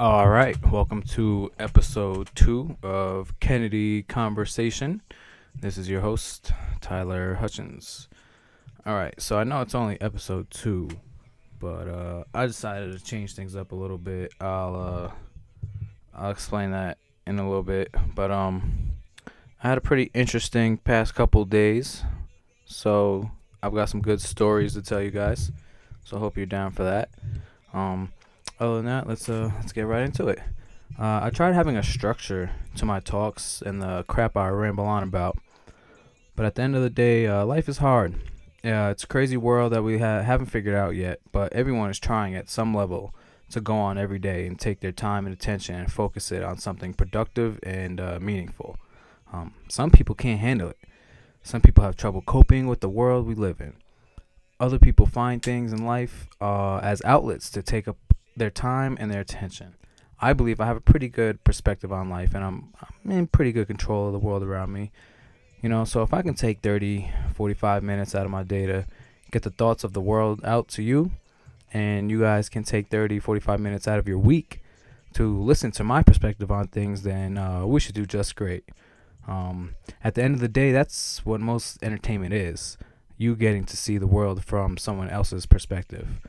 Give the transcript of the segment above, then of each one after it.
All right, welcome to episode two of Kennedy Conversation. This is your host, Tyler Hutchins. All right, so I know it's only episode two, but uh, I decided to change things up a little bit. I'll uh, I'll explain that in a little bit, but um, I had a pretty interesting past couple days, so I've got some good stories to tell you guys. So I hope you're down for that. Um, other than that, let's uh let's get right into it. Uh, I tried having a structure to my talks and the crap I ramble on about, but at the end of the day, uh, life is hard. Yeah, it's a crazy world that we ha- haven't figured out yet, but everyone is trying at some level to go on every day and take their time and attention and focus it on something productive and uh, meaningful. Um, some people can't handle it. Some people have trouble coping with the world we live in. Other people find things in life uh, as outlets to take up their time and their attention. I believe I have a pretty good perspective on life and I'm, I'm in pretty good control of the world around me. You know, so if I can take 30, 45 minutes out of my day to get the thoughts of the world out to you, and you guys can take 30, 45 minutes out of your week to listen to my perspective on things, then uh, we should do just great. Um, at the end of the day, that's what most entertainment is you getting to see the world from someone else's perspective.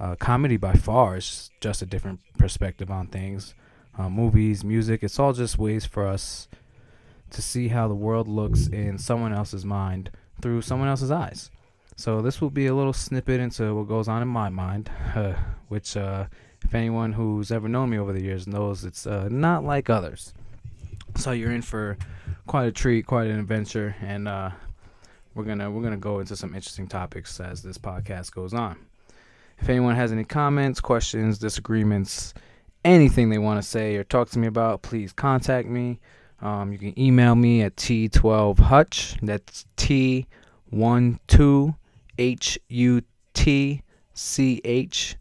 Uh, comedy by far is just a different perspective on things. Uh, movies, music, it's all just ways for us to see how the world looks in someone else's mind through someone else's eyes. So this will be a little snippet into what goes on in my mind, uh, which, uh, if anyone who's ever known me over the years knows, it's uh, not like others. So you're in for quite a treat, quite an adventure, and uh, we're gonna we're gonna go into some interesting topics as this podcast goes on. If anyone has any comments, questions, disagreements, anything they want to say or talk to me about, please contact me. Um, you can email me at t12hutch. That's t12hutch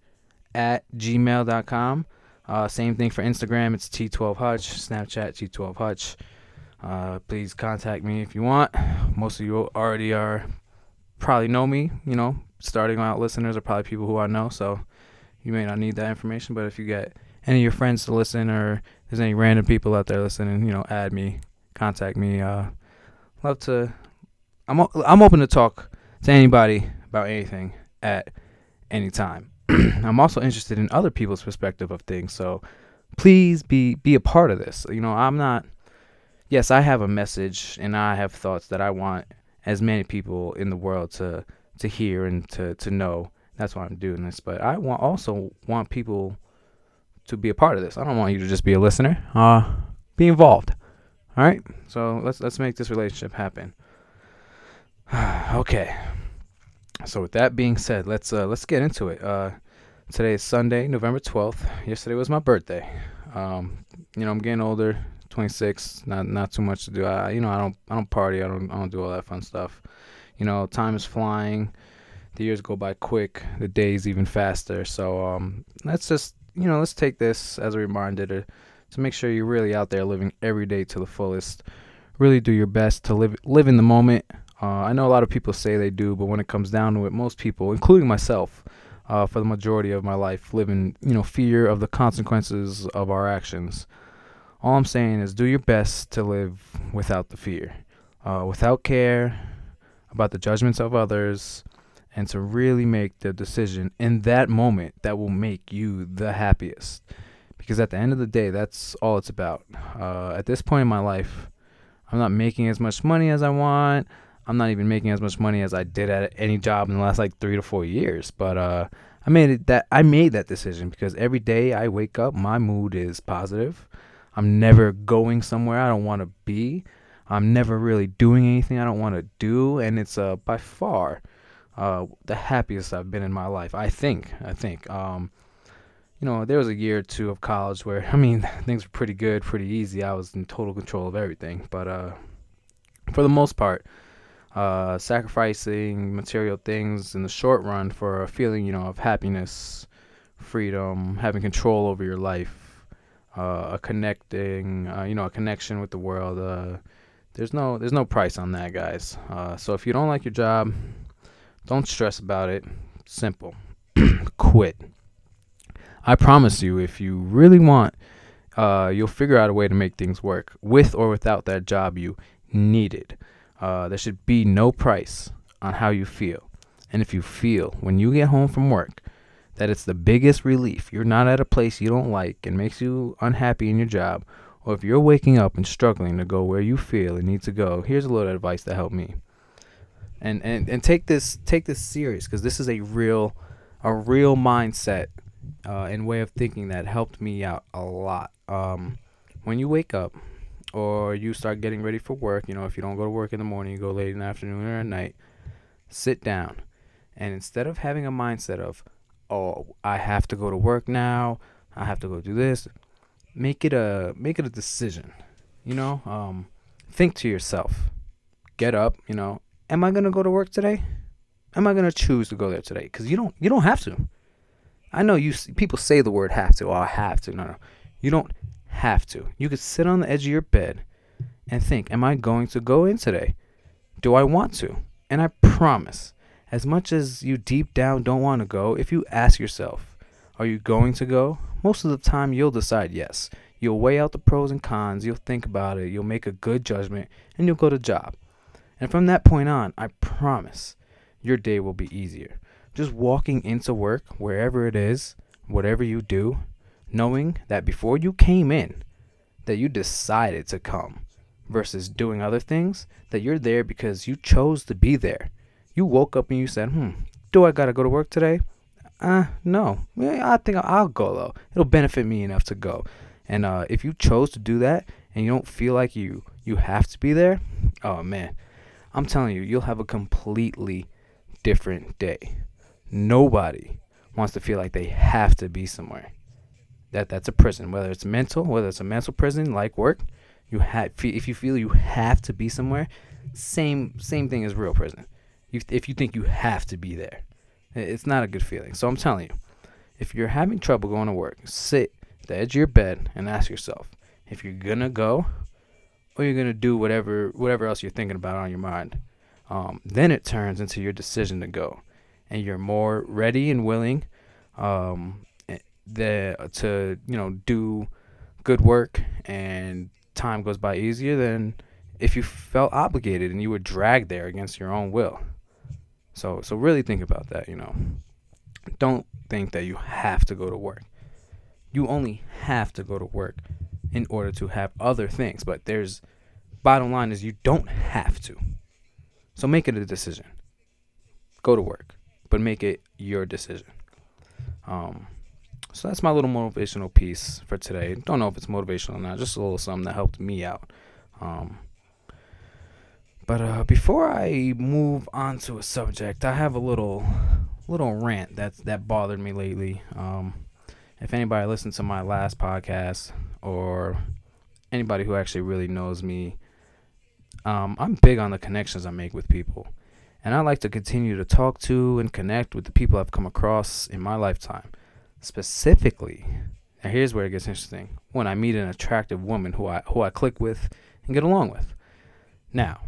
at gmail.com. Uh, same thing for Instagram. It's t12hutch. Snapchat t12hutch. Uh, please contact me if you want. Most of you already are probably know me, you know, starting out listeners are probably people who I know, so you may not need that information. But if you get any of your friends to listen, or there's any random people out there listening, you know, add me, contact me. Uh, love to. I'm I'm open to talk to anybody about anything at any time. I'm also interested in other people's perspective of things, so please be be a part of this. You know, I'm not. Yes, I have a message and I have thoughts that I want as many people in the world to to hear and to to know. That's why I'm doing this. But I want also want people to be a part of this. I don't want you to just be a listener. Uh, be involved. All right. So let's let's make this relationship happen. okay. So with that being said, let's uh, let's get into it. Uh, today is Sunday, November twelfth. Yesterday was my birthday. Um, you know, I'm getting older. 26. Not not too much to do. I you know I don't I don't party. I don't I don't do all that fun stuff. You know, time is flying. The years go by quick. The days even faster. So um, let's just you know let's take this as a reminder to to make sure you're really out there living every day to the fullest. Really do your best to live live in the moment. Uh, I know a lot of people say they do, but when it comes down to it, most people, including myself, uh, for the majority of my life, live in you know fear of the consequences of our actions. All I'm saying is do your best to live without the fear, uh, without care, about the judgments of others and to really make the decision in that moment that will make you the happiest. Because at the end of the day, that's all it's about. Uh, at this point in my life, I'm not making as much money as I want. I'm not even making as much money as I did at any job in the last like three to four years. But uh, I made it that I made that decision because every day I wake up, my mood is positive. I'm never going somewhere I don't want to be. I'm never really doing anything I don't want to do, and it's uh, by far uh, the happiest I've been in my life. I think. I think. Um, you know, there was a year or two of college where I mean things were pretty good, pretty easy. I was in total control of everything, but uh, for the most part, uh, sacrificing material things in the short run for a feeling, you know, of happiness, freedom, having control over your life, uh, a connecting, uh, you know, a connection with the world. Uh, there's no there's no price on that, guys. Uh, so if you don't like your job, don't stress about it. Simple. Quit. I promise you, if you really want, uh, you'll figure out a way to make things work with or without that job you needed. Uh, there should be no price on how you feel. And if you feel when you get home from work that it's the biggest relief, you're not at a place you don't like and makes you unhappy in your job, or if you're waking up and struggling to go where you feel and need to go, here's a little advice that helped me. And and, and take this take this serious because this is a real a real mindset uh, and way of thinking that helped me out a lot. Um, when you wake up or you start getting ready for work, you know, if you don't go to work in the morning, you go late in the afternoon or at night, sit down. And instead of having a mindset of, oh, I have to go to work now, I have to go do this, make it a make it a decision. You know, um, think to yourself. Get up, you know, am I to go to work today? Am I to choose to go there today? Cuz you don't you don't have to. I know you people say the word have to. Oh, I have to. No, no. You don't have to. You could sit on the edge of your bed and think, am I going to go in today? Do I want to? And I promise, as much as you deep down don't want to go, if you ask yourself, are you going to go? Most of the time, you'll decide yes. You'll weigh out the pros and cons, you'll think about it, you'll make a good judgment, and you'll go to job. And from that point on, I promise your day will be easier. Just walking into work, wherever it is, whatever you do, knowing that before you came in, that you decided to come versus doing other things, that you're there because you chose to be there. You woke up and you said, hmm, do I gotta go to work today? Uh, no. I think I'll go though. It'll benefit me enough to go. And uh, if you chose to do that and you don't feel like you you have to be there, oh man, I'm telling you, you'll have a completely different day. Nobody wants to feel like they have to be somewhere. That that's a prison, whether it's mental, whether it's a mental prison like work. You have if you feel you have to be somewhere, same same thing as real prison. If you think you have to be there, it's not a good feeling. So I'm telling you, if you're having trouble going to work, sit at the edge of your bed and ask yourself if you're gonna go or you're gonna do whatever whatever else you're thinking about on your mind. Um, then it turns into your decision to go, and you're more ready and willing um, eh, the, to you know do good work, and time goes by easier than if you felt obligated and you were dragged there against your own will. So so really think about that. You know, don't think that you have to go to work. You only have to go to work in order to have other things. But there's bottom line is you don't have to. So make it a decision. Go to work, but make it your decision. Um, so that's my little motivational piece for today. Don't know if it's motivational or not, just a little something that helped me out. Um, but uh, before I move on to a subject, I have a little little rant that that bothered me lately. Um, if anybody listened to my last podcast or anybody who actually really knows me, um, I'm big on the connections I make with people. And I like to continue to talk to and connect with the people I've come across in my lifetime. Specifically, now here's where it gets interesting. When I meet an attractive woman who I who I click with and get along with. Now,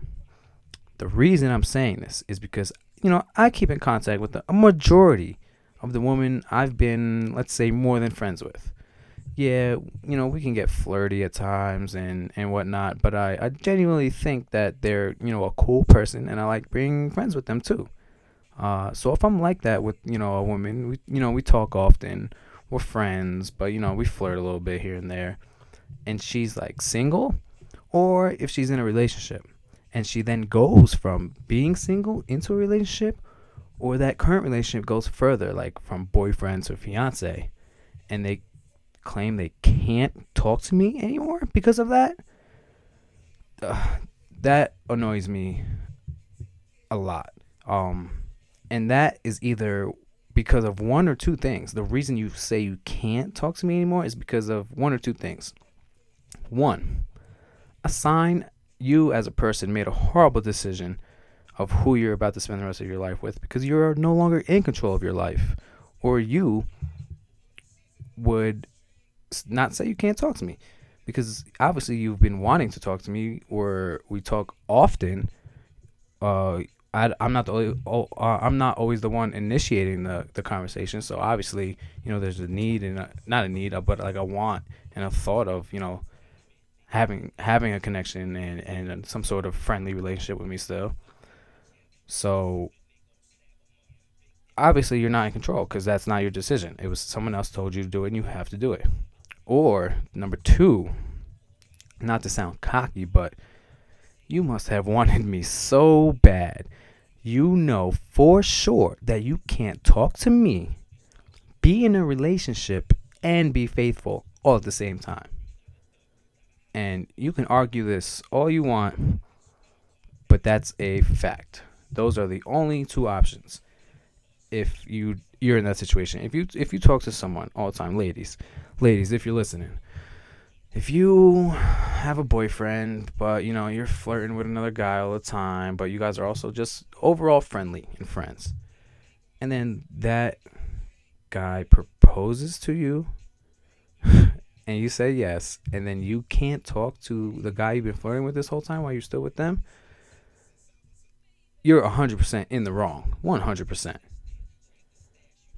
the reason I'm saying this is because you know I keep in contact with a majority of the women I've been, let's say, more than friends with. Yeah, you know, we can get flirty at times and, and whatnot, but I, I genuinely think that they're, you know, a cool person and I like being friends with them too. Uh, so if I'm like that with, you know, a woman, we, you know, we talk often, we're friends, but, you know, we flirt a little bit here and there, and she's like single, or if she's in a relationship and she then goes from being single into a relationship or that current relationship goes further, like from boyfriend to fiance, and they claim they can't talk to me anymore because of that, that annoys me a lot. Um, and that is either because of one or two things. The reason you say you can't talk to me anymore is because of one or two things. One, a sign you as a person made a horrible decision of who you're about to spend the rest of your life with because you're no longer in control of your life or you would not say you can't talk to me because obviously you've been wanting to talk to me or we talk often uh, I, I'm not the only, oh, uh, I'm not always the one initiating the, the conversation. So obviously, you know, there's a need and a, not a need, uh, but like a want and a thought of, you know, having having a connection and and some sort of friendly relationship with me still. So obviously, you're not in control because that's not your decision. It was someone else told you to do it, and you have to do it. Or number two, not to sound cocky, but you must have wanted me so bad. You know for sure that you can't talk to me, be in a relationship, and be faithful all at the same time. And you can argue this all you want, but that's a fact. Those are the only two options. If you you're in that situation, if you if you talk to someone all the time, ladies, ladies, if you're listening, if you have a boyfriend, but you know you're flirting with another guy all the time, but you guys are also just overall friendly and friends, and then that guy proposes to you, and you say yes, and then you can't talk to the guy you've been flirting with this whole time while you're still with them, you're 100% in the wrong. 100%.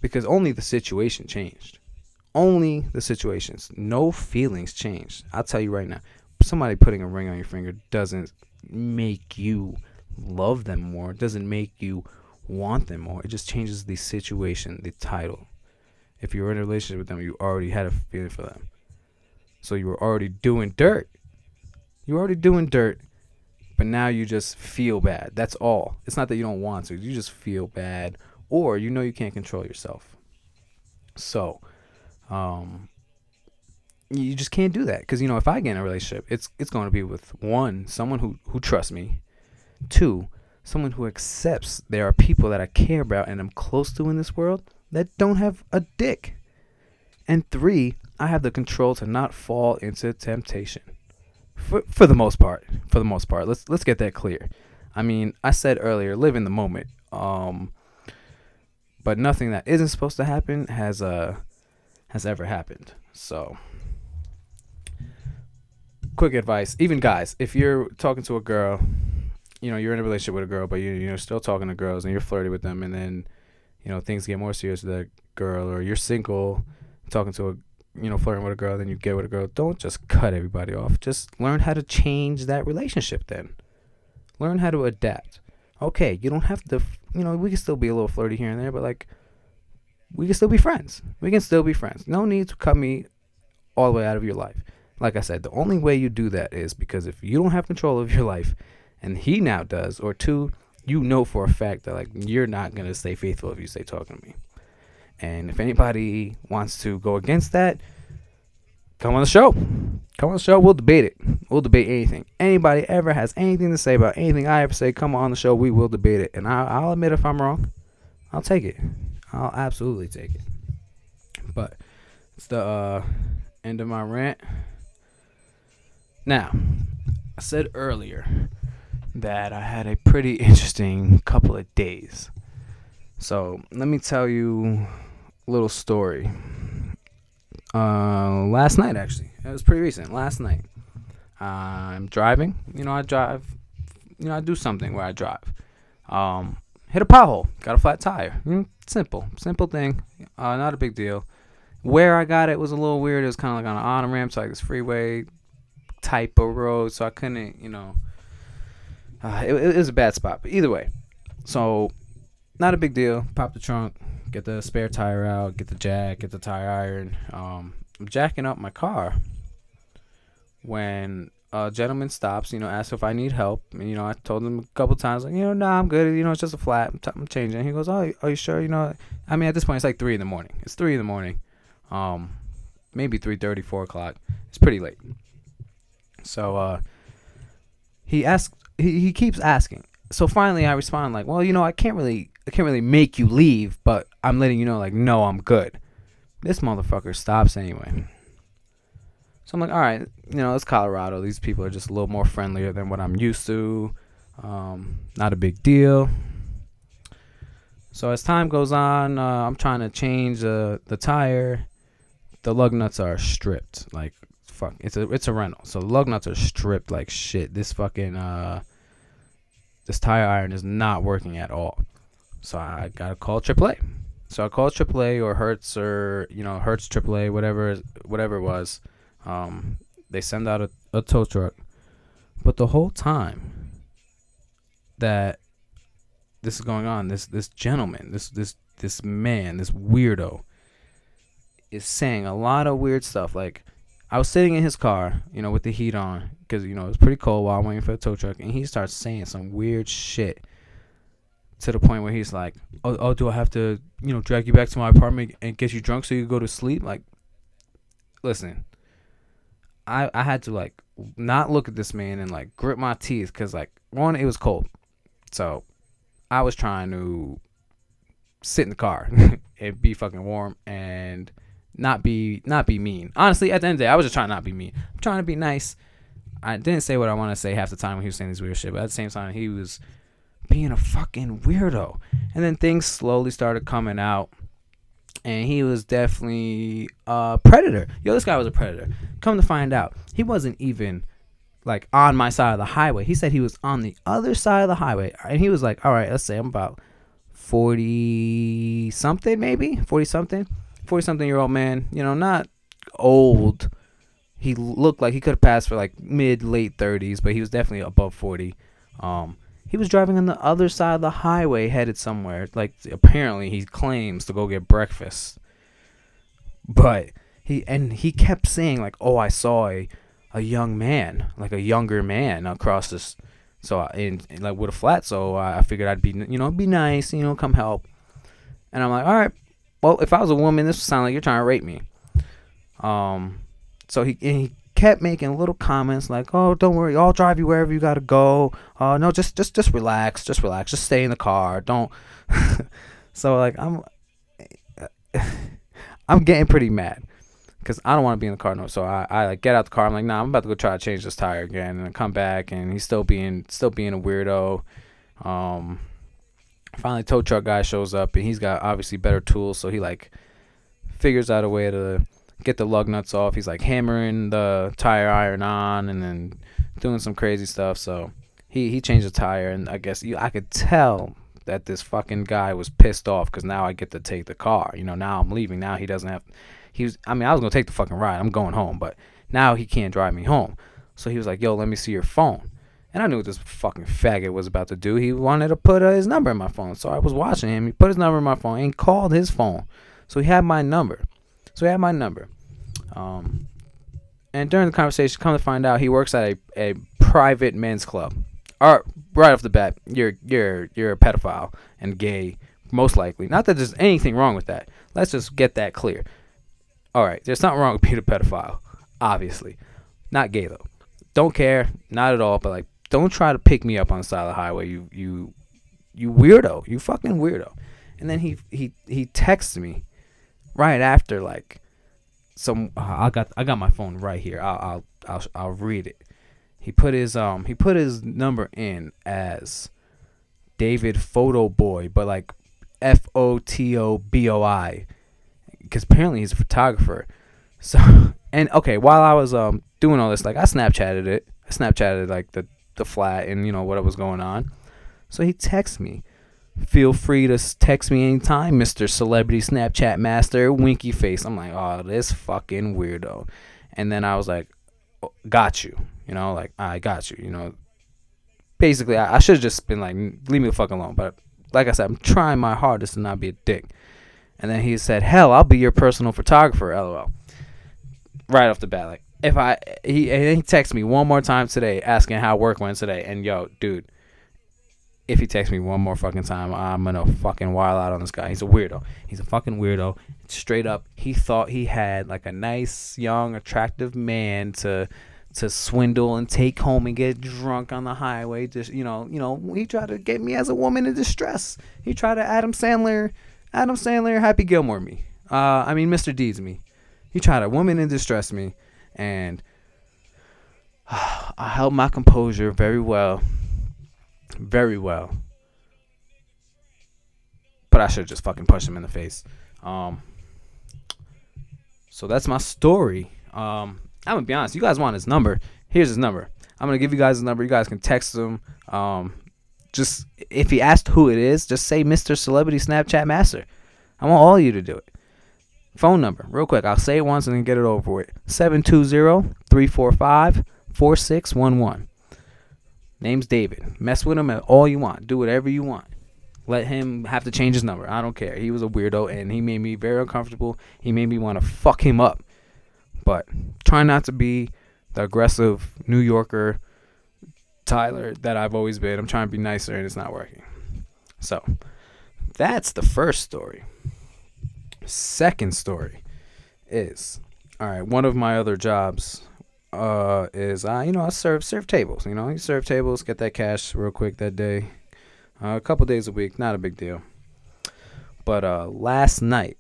Because only the situation changed only the situations. No feelings changed. I'll tell you right now. Somebody putting a ring on your finger doesn't make you love them more. It doesn't make you want them more. It just changes the situation, the title. If you're in a relationship with them, you already had a feeling for them. So you were already doing dirt. You're already doing dirt, but now you just feel bad. That's all. It's not that you don't want to. You just feel bad or you know you can't control yourself. So, um, you just can't do that because you know if I get in a relationship, it's it's going to be with one someone who who trusts me, two someone who accepts there are people that I care about and I'm close to in this world that don't have a dick, and three I have the control to not fall into temptation. For for the most part, for the most part, let's let's get that clear. I mean, I said earlier, live in the moment. Um, but nothing that isn't supposed to happen has uh, has ever happened. So, quick advice, even guys, if you're talking to a girl, you know, you're in a relationship with a girl, but you, you're still talking to girls and you're flirting with them, and then, you know, things get more serious with that girl, or you're single, talking to a, you know, flirting with a girl, then you get with a girl, don't just cut everybody off. Just learn how to change that relationship then. Learn how to adapt. Okay, you don't have to, you know, we can still be a little flirty here and there, but like, we can still be friends. We can still be friends. No need to cut me all the way out of your life. Like I said, the only way you do that is because if you don't have control of your life and he now does, or two, you know for a fact that like you're not gonna stay faithful if you stay talking to me. And if anybody wants to go against that, come on the show. Come on the show. We'll debate it. We'll debate anything. Anybody ever has anything to say about anything I ever say, come on the show. We will debate it. And I, I'll admit if I'm wrong. I'll take it. I'll absolutely take it. But it's the uh, end of my rant. Now, I said earlier that I had a pretty interesting couple of days. So let me tell you little story. Uh, last night, actually, it was pretty recent. Last night, I'm driving. You know, I drive. You know, I do something where I drive. Um, hit a pothole, got a flat tire. Mm, simple, simple thing. Uh, not a big deal. Where I got it was a little weird. It was kind of like on an on ramp, so like this freeway type of road, so I couldn't, you know. Uh, it, it was a bad spot, but either way, so not a big deal. Pop the trunk, get the spare tire out, get the jack, get the tire iron. Um, I'm jacking up my car when a gentleman stops, you know, asks if I need help. And, you know, I told him a couple times, like, you know, nah, I'm good. You know, it's just a flat. I'm, t- I'm changing. He goes, oh, are you sure? You know, I mean, at this point, it's like 3 in the morning. It's 3 in the morning. Um, maybe 3.30, 4 o'clock. It's pretty late. So, uh, he asks, he, he keeps asking. So finally I respond like, well, you know, I can't really, I can't really make you leave, but I'm letting you know, like, no, I'm good. This motherfucker stops anyway. So I'm like, all right, you know, it's Colorado. These people are just a little more friendlier than what I'm used to. Um, not a big deal. So as time goes on, uh, I'm trying to change uh, the tire. The lug nuts are stripped. Like fuck, it's a it's a rental. So the lug nuts are stripped like shit. This fucking uh, this tire iron is not working at all. So I gotta call AAA. So I called AAA or Hertz or you know Hertz AAA, whatever whatever it was. Um, they send out a, a tow truck, but the whole time that this is going on, this this gentleman, this this this man, this weirdo, is saying a lot of weird stuff. Like I was sitting in his car, you know, with the heat on, because you know it was pretty cold while I'm waiting for the tow truck, and he starts saying some weird shit to the point where he's like, "Oh, oh, do I have to, you know, drag you back to my apartment and get you drunk so you go to sleep?" Like, listen, I I had to like not look at this man and like grip my teeth because like one, it was cold, so I was trying to sit in the car and be fucking warm and not be not be mean. Honestly, at the end of the day, I was just trying not to be mean. I'm trying to be nice. I didn't say what I want to say half the time when he was saying this weird shit, but at the same time, he was being a fucking weirdo. And then things slowly started coming out. And he was definitely a predator. Yo, this guy was a predator. Come to find out, he wasn't even like on my side of the highway. He said he was on the other side of the highway. And he was like, all right, let's say I'm about 40 something, maybe 40 something, 40 something year old man, you know, not old. He looked like he could have passed for like mid late 30s, but he was definitely above 40. Um, he was driving on the other side of the highway headed somewhere. Like apparently he claims to go get breakfast. But he and he kept saying like, "Oh, I saw a a young man, like a younger man across this so in, in like with a flat, so I figured I'd be you know be nice, you know, come help. And I'm like, "All right. Well, if I was a woman, this would sound like you're trying to rape me." Um so he he kept making little comments like, "Oh, don't worry, I'll drive you wherever you gotta go. Uh, no, just just just relax, just relax, just stay in the car. Don't." so like I'm, I'm getting pretty mad because I don't want to be in the car no. So I, I like get out the car. I'm like, nah, I'm about to go try to change this tire again, and I come back, and he's still being still being a weirdo. Um, finally, tow truck guy shows up, and he's got obviously better tools, so he like figures out a way to get the lug nuts off. He's like hammering the tire iron on and then doing some crazy stuff. So he he changed the tire, and I guess you I could tell that this fucking guy was pissed off because now I get to take the car. You know, now I'm leaving. Now he doesn't have. He was. I mean, I was gonna take the fucking ride. I'm going home, but now he can't drive me home. So he was like, "Yo, let me see your phone." And I knew what this fucking faggot was about to do. He wanted to put uh, his number in my phone. So I was watching him. He put his number in my phone and called his phone. So he had my number. So he had my number. Um, and during the conversation, come to find out, he works at a, a private men's club. Or right off the bat, you're you're you're a pedophile and gay, most likely. Not that there's anything wrong with that. Let's just get that clear. All right, there's nothing wrong with being a pedophile, obviously. Not gay though. Don't care, not at all. But like, don't try to pick me up on the side of the highway. You you you weirdo. You fucking weirdo. And then he he he texts me right after like some uh, I got I got my phone right here. I'll, I'll I'll I'll read it. He put his um he put his number in as David Photo Boy, but like F O T O B O I, because apparently he's a photographer. So and okay, while I was um doing all this, like I Snapchatted it. I Snapchatted like the the flat and you know what was going on. So he texts me Feel free to text me anytime, Mr. Celebrity Snapchat Master, winky face. I'm like, oh, this fucking weirdo. And then I was like, oh, got you. You know, like, I got you. You know, basically, I, I should have just been like, leave me the fuck alone. But like I said, I'm trying my hardest to not be a dick. And then he said, hell, I'll be your personal photographer, lol. Right off the bat, like, if I, he, he texted me one more time today asking how work went today. And yo, dude, if he texts me one more fucking time, I'm gonna fucking wild out on this guy. He's a weirdo. He's a fucking weirdo. Straight up, he thought he had like a nice, young, attractive man to to swindle and take home and get drunk on the highway. Just you know, you know, he tried to get me as a woman in distress. He tried to Adam Sandler, Adam Sandler, Happy Gilmore me. Uh, I mean, Mr. Deeds me. He tried a woman in distress me, and I held my composure very well very well. But I should just fucking punch him in the face. Um, so that's my story. Um, I'm gonna be honest. You guys want his number? Here's his number. I'm gonna give you guys his number. You guys can text him. Um, just if he asked who it is, just say Mr. Celebrity Snapchat Master. I want all you to do it. Phone number, real quick. I'll say it once and then get it over with. 720-345-4611. Name's David. Mess with him all you want. Do whatever you want. Let him have to change his number. I don't care. He was a weirdo and he made me very uncomfortable. He made me want to fuck him up. But try not to be the aggressive New Yorker Tyler that I've always been. I'm trying to be nicer and it's not working. So that's the first story. Second story is all right. One of my other jobs uh, is I, you know, I serve serve tables. You know, you serve tables, get that cash real quick that day. Uh, a couple days a week, not a big deal. But uh, last night,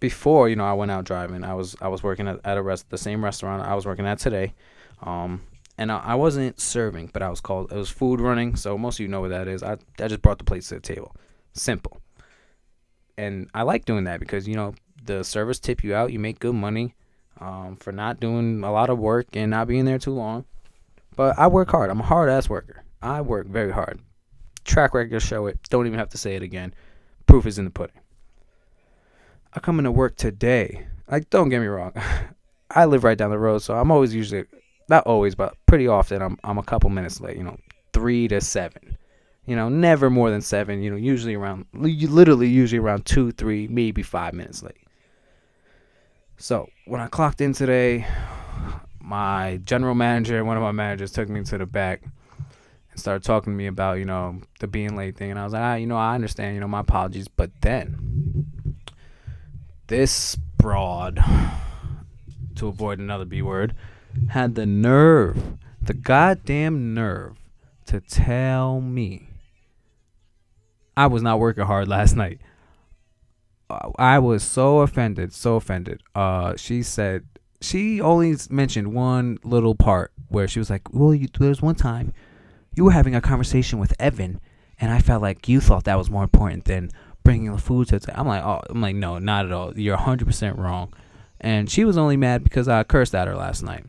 before you know, I went out driving. I was I was working at, at a rest the same restaurant I was working at today. Um, and I, I wasn't serving, but I was called. It was food running, so most of you know what that is. I I just brought the plates to the table. Simple. And I like doing that because you know the service tip you out, you make good money um, for not doing a lot of work and not being there too long. But I work hard. I'm a hard ass worker. I work very hard. Track record show it. Don't even have to say it again. Proof is in the pudding. I come into work today. Like, don't get me wrong. I live right down the road, so I'm always usually not always, but pretty often I'm I'm a couple minutes late. You know, three to seven. You know, never more than seven. You know, usually around, literally usually around two, three, maybe five minutes late. So when I clocked in today, my general manager, one of my managers, took me to the back and started talking to me about you know the being late thing, and I was like, ah, you know, I understand. You know, my apologies, but then this broad, to avoid another B word had the nerve, the goddamn nerve, to tell me I was not working hard last night. I was so offended, so offended. Uh, she said she only mentioned one little part where she was like, "Well, you, there's one time you were having a conversation with Evan, and I felt like you thought that was more important than bringing the food to." I'm like, "Oh, I'm like, no, not at all. You're 100% wrong." And she was only mad because I cursed at her last night.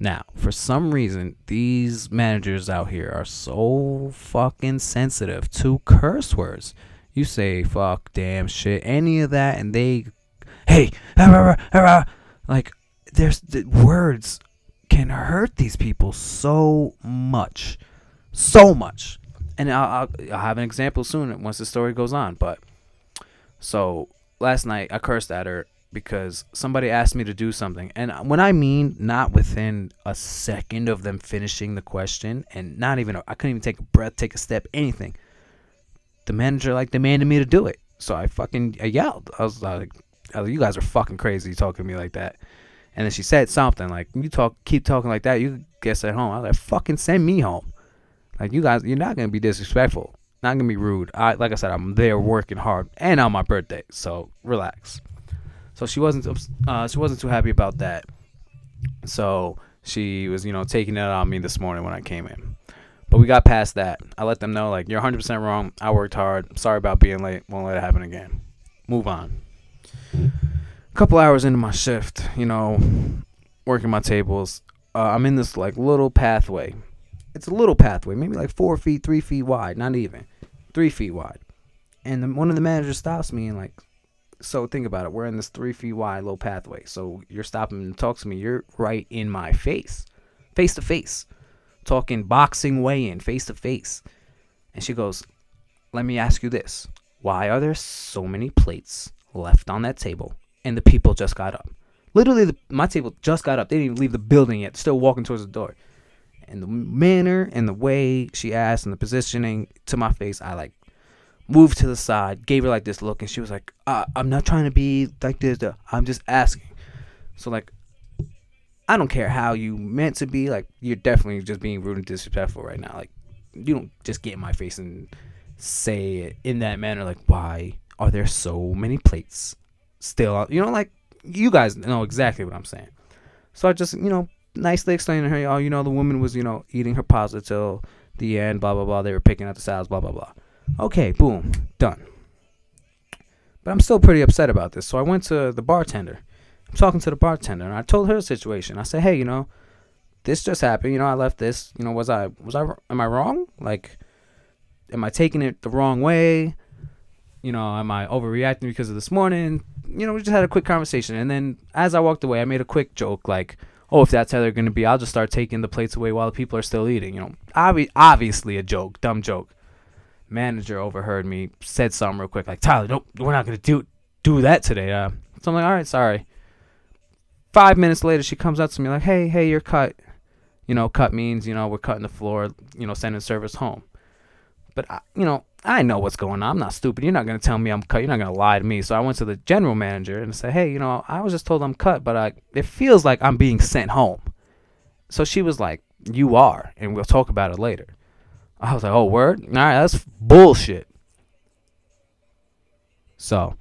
Now, for some reason, these managers out here are so fucking sensitive to curse words. You say fuck, damn, shit, any of that, and they, hey, like, there's the words can hurt these people so much, so much. And I'll, I'll, I'll have an example soon once the story goes on. But so last night I cursed at her because somebody asked me to do something. And when I mean not within a second of them finishing the question and not even, I couldn't even take a breath, take a step, anything. The manager like demanded me to do it. So I fucking I yelled. I was like, I was, you guys are fucking crazy talking to me like that. And then she said something like, you talk, keep talking like that, you get sent home. I was like, fucking send me home. Like you guys, you're not gonna be disrespectful, not gonna be rude. I like I said, I'm there working hard and on my birthday, so relax. So she wasn't uh, she wasn't too happy about that. So she was, you know, taking it on me this morning when I came in. But we got past that. I let them know like you're 100% wrong. I worked hard. Sorry about being late. Won't let it happen again. Move on. A couple hours into my shift, you know, working my tables. Uh, I'm in this like little pathway. It's a little pathway, maybe like four feet, three feet wide, not even three feet wide. And the, one of the managers stops me and like so think about it. We're in this three feet wide little pathway. So you're stopping and talk to me. You're right in my face, face to face, talking boxing way in, face to face. And she goes, "Let me ask you this: Why are there so many plates left on that table, and the people just got up? Literally, the, my table just got up. They didn't even leave the building yet. Still walking towards the door." And the manner and the way she asked and the positioning to my face, I like moved to the side, gave her like this look, and she was like, uh, "I'm not trying to be like this. I'm just asking." So like, I don't care how you meant to be. Like, you're definitely just being rude and disrespectful right now. Like, you don't just get in my face and say it in that manner. Like, why are there so many plates still? You know, like you guys know exactly what I'm saying. So I just, you know, nicely explained to her, oh, you know, the woman was, you know, eating her pasta till the end, blah blah blah. They were picking out the salads, blah blah blah. Okay, boom, done. But I'm still pretty upset about this. So I went to the bartender. Talking to the bartender and I told her the situation. I said, "Hey, you know, this just happened. You know, I left this. You know, was I was I am I wrong? Like am I taking it the wrong way? You know, am I overreacting because of this morning? You know, we just had a quick conversation, and then as I walked away, I made a quick joke like, "Oh, if that's how they're gonna be, I'll just start taking the plates away while the people are still eating." You know, obvi- obviously a joke, dumb joke. Manager overheard me, said something real quick like, "Tyler, we're not gonna do do that today." Uh, so I'm like, "All right, sorry." Five minutes later, she comes up to me like, "Hey, hey, you're cut." You know, cut means you know we're cutting the floor. You know, sending service home. But I, you know, I know what's going on. I'm not stupid. You're not gonna tell me I'm cut. You're not gonna lie to me. So I went to the general manager and said, "Hey, you know, I was just told I'm cut, but I, it feels like I'm being sent home." So she was like, "You are, and we'll talk about it later." I was like, "Oh, word? All right, that's bullshit." So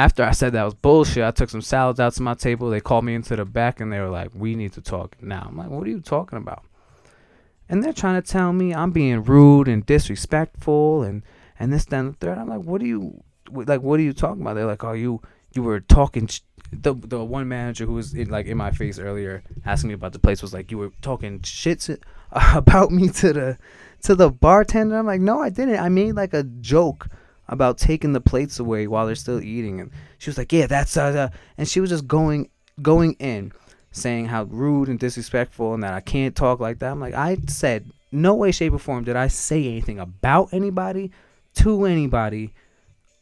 after I said that was bullshit, I took some salads out to my table. They called me into the back and they were like, "We need to talk now." I'm like, "What are you talking about?" And they're trying to tell me I'm being rude and disrespectful and and this, that, and the third. I'm like, "What are you like? What are you talking about?" They're like, "Oh, you you were talking." Sh-. The the one manager who was in, like in my face earlier asking me about the place was like, "You were talking shit to, about me to the to the bartender." I'm like, "No, I didn't. I made like a joke." About taking the plates away while they're still eating and she was like yeah that's uh, uh and she was just going going in saying how rude and disrespectful and that I can't talk like that. I'm like I said no way shape or form did I say anything about anybody to anybody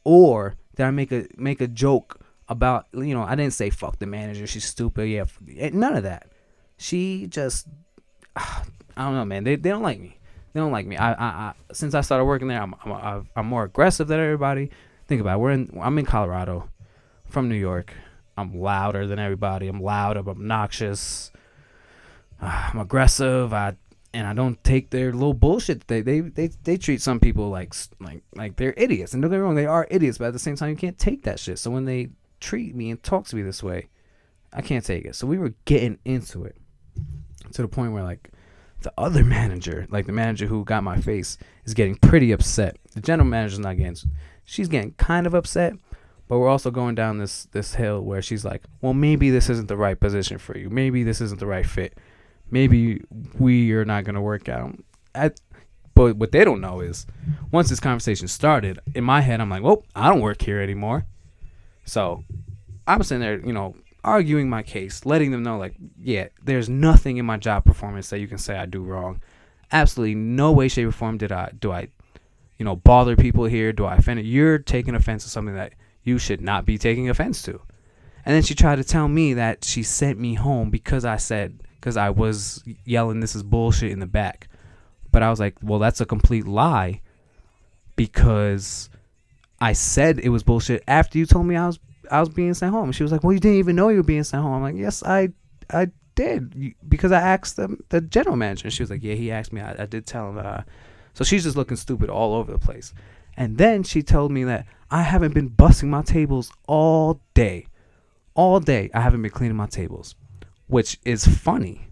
or did I make a make a joke about you know I didn't say fuck the manager she's stupid yeah eh, none of that. She just I don't know man. They, they don't like me they don't like me. I, I, I since I started working there, I'm, I'm, I'm more aggressive than everybody. Think about it. We're in. I'm in Colorado, from New York. I'm louder than everybody. I'm loud. I'm obnoxious. Uh, I'm aggressive. I and I don't take their little bullshit. They they they they treat some people like like like they're idiots. And don't get me wrong, they are idiots. But at the same time, you can't take that shit. So when they treat me and talk to me this way, I can't take it. So we were getting into it to the point where like the other manager, like the manager who got my face, is getting pretty upset. The general manager's not getting. She's getting kind of upset, but we're also going down this this hill where she's like, "Well, maybe this isn't the right position for you. Maybe this isn't the right fit. Maybe we are not gonna work out." At, but what they don't know is, once this conversation started, in my head, I'm like, "Well, I don't work here anymore." So, I'm sitting there, you know, arguing my case, letting them know like, yeah, there's nothing in my job performance that you can say I do wrong. Absolutely no way, shape, or form did I do I, you know, bother people here. Do I offend? You're taking offense to something that you should not be taking offense to. And then she tried to tell me that she sent me home because I said because I was yelling this is bullshit in the back. But I was like, well, that's a complete lie because I said it was bullshit after you told me I was I was being sent home. She was like, "Well, you didn't even know you were being sent home." I'm like, "Yes, I I did because I asked the the general manager." And she was like, "Yeah, he asked me. I, I did tell him." Uh. So she's just looking stupid all over the place. And then she told me that I haven't been busting my tables all day. All day I haven't been cleaning my tables, which is funny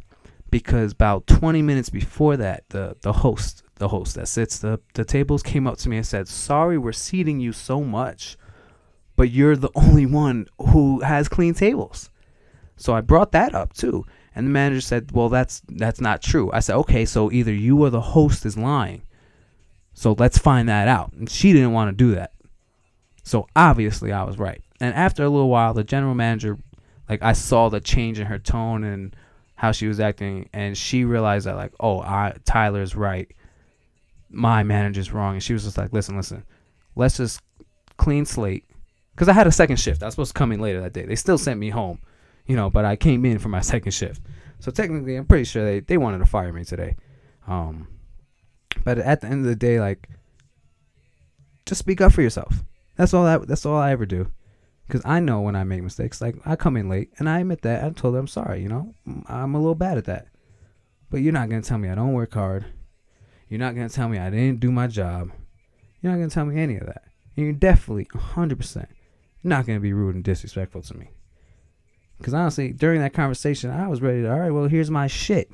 because about 20 minutes before that, the the host, the host that sits the the tables came up to me and said, "Sorry, we're seating you so much." But you're the only one who has clean tables. So I brought that up too. And the manager said, "Well, that's that's not true." I said, "Okay, so either you or the host is lying. So let's find that out." And she didn't want to do that. So obviously I was right. And after a little while, the general manager like I saw the change in her tone and how she was acting and she realized that like, "Oh, I Tyler's right. My manager's wrong." And she was just like, "Listen, listen. Let's just clean slate because I had a second shift. I was supposed to come in later that day. They still sent me home, you know, but I came in for my second shift. So technically, I'm pretty sure they, they wanted to fire me today. Um, but at the end of the day, like, just speak up for yourself. That's all that. That's all I ever do. Because I know when I make mistakes. Like I come in late, and I admit that. I told them I'm sorry. You know, I'm a little bad at that. But you're not gonna tell me I don't work hard. You're not gonna tell me I didn't do my job. You're not gonna tell me any of that. And you're definitely 100% not going to be rude and disrespectful to me. Because honestly, during that conversation, I was ready to, all right, well, here's my shit.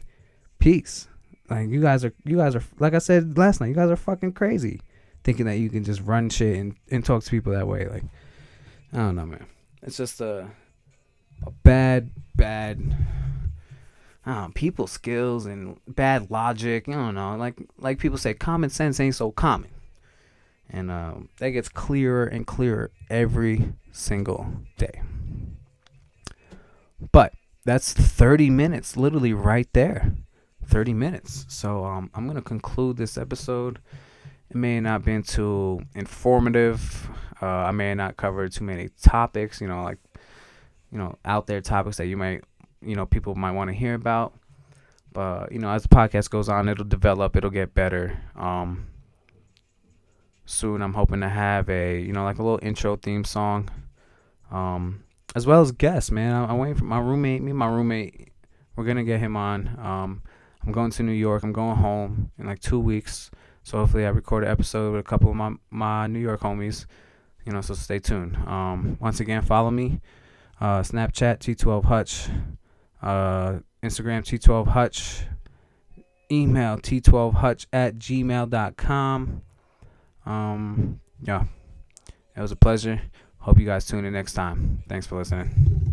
Peace. Like, you guys are, you guys are, like I said last night, you guys are fucking crazy. Thinking that you can just run shit and, and talk to people that way. Like, I don't know, man. It's just a, a bad, bad, I don't know. people skills and bad logic. You don't know, like like people say, common sense ain't so common, and um, that gets clearer and clearer every single day. But that's 30 minutes, literally right there. 30 minutes. So um, I'm gonna conclude this episode. It may not have been too informative. Uh, I may not cover too many topics. You know, like you know, out there topics that you might, you know, people might want to hear about. But you know, as the podcast goes on, it'll develop. It'll get better. Um, soon, I'm hoping to have a, you know, like a little intro theme song. Um, as well as guests, man. I'm, I'm waiting for my roommate. Me and my roommate, we're gonna get him on. Um, I'm going to New York. I'm going home in like two weeks. So hopefully I record an episode with a couple of my my New York homies. You know, so stay tuned. Um, once again, follow me. Uh, Snapchat T12 Hutch. Uh, Instagram T12 Hutch. Email T12Hutch at gmail.com. Um, yeah, it was a pleasure. Hope you guys tune in next time. Thanks for listening.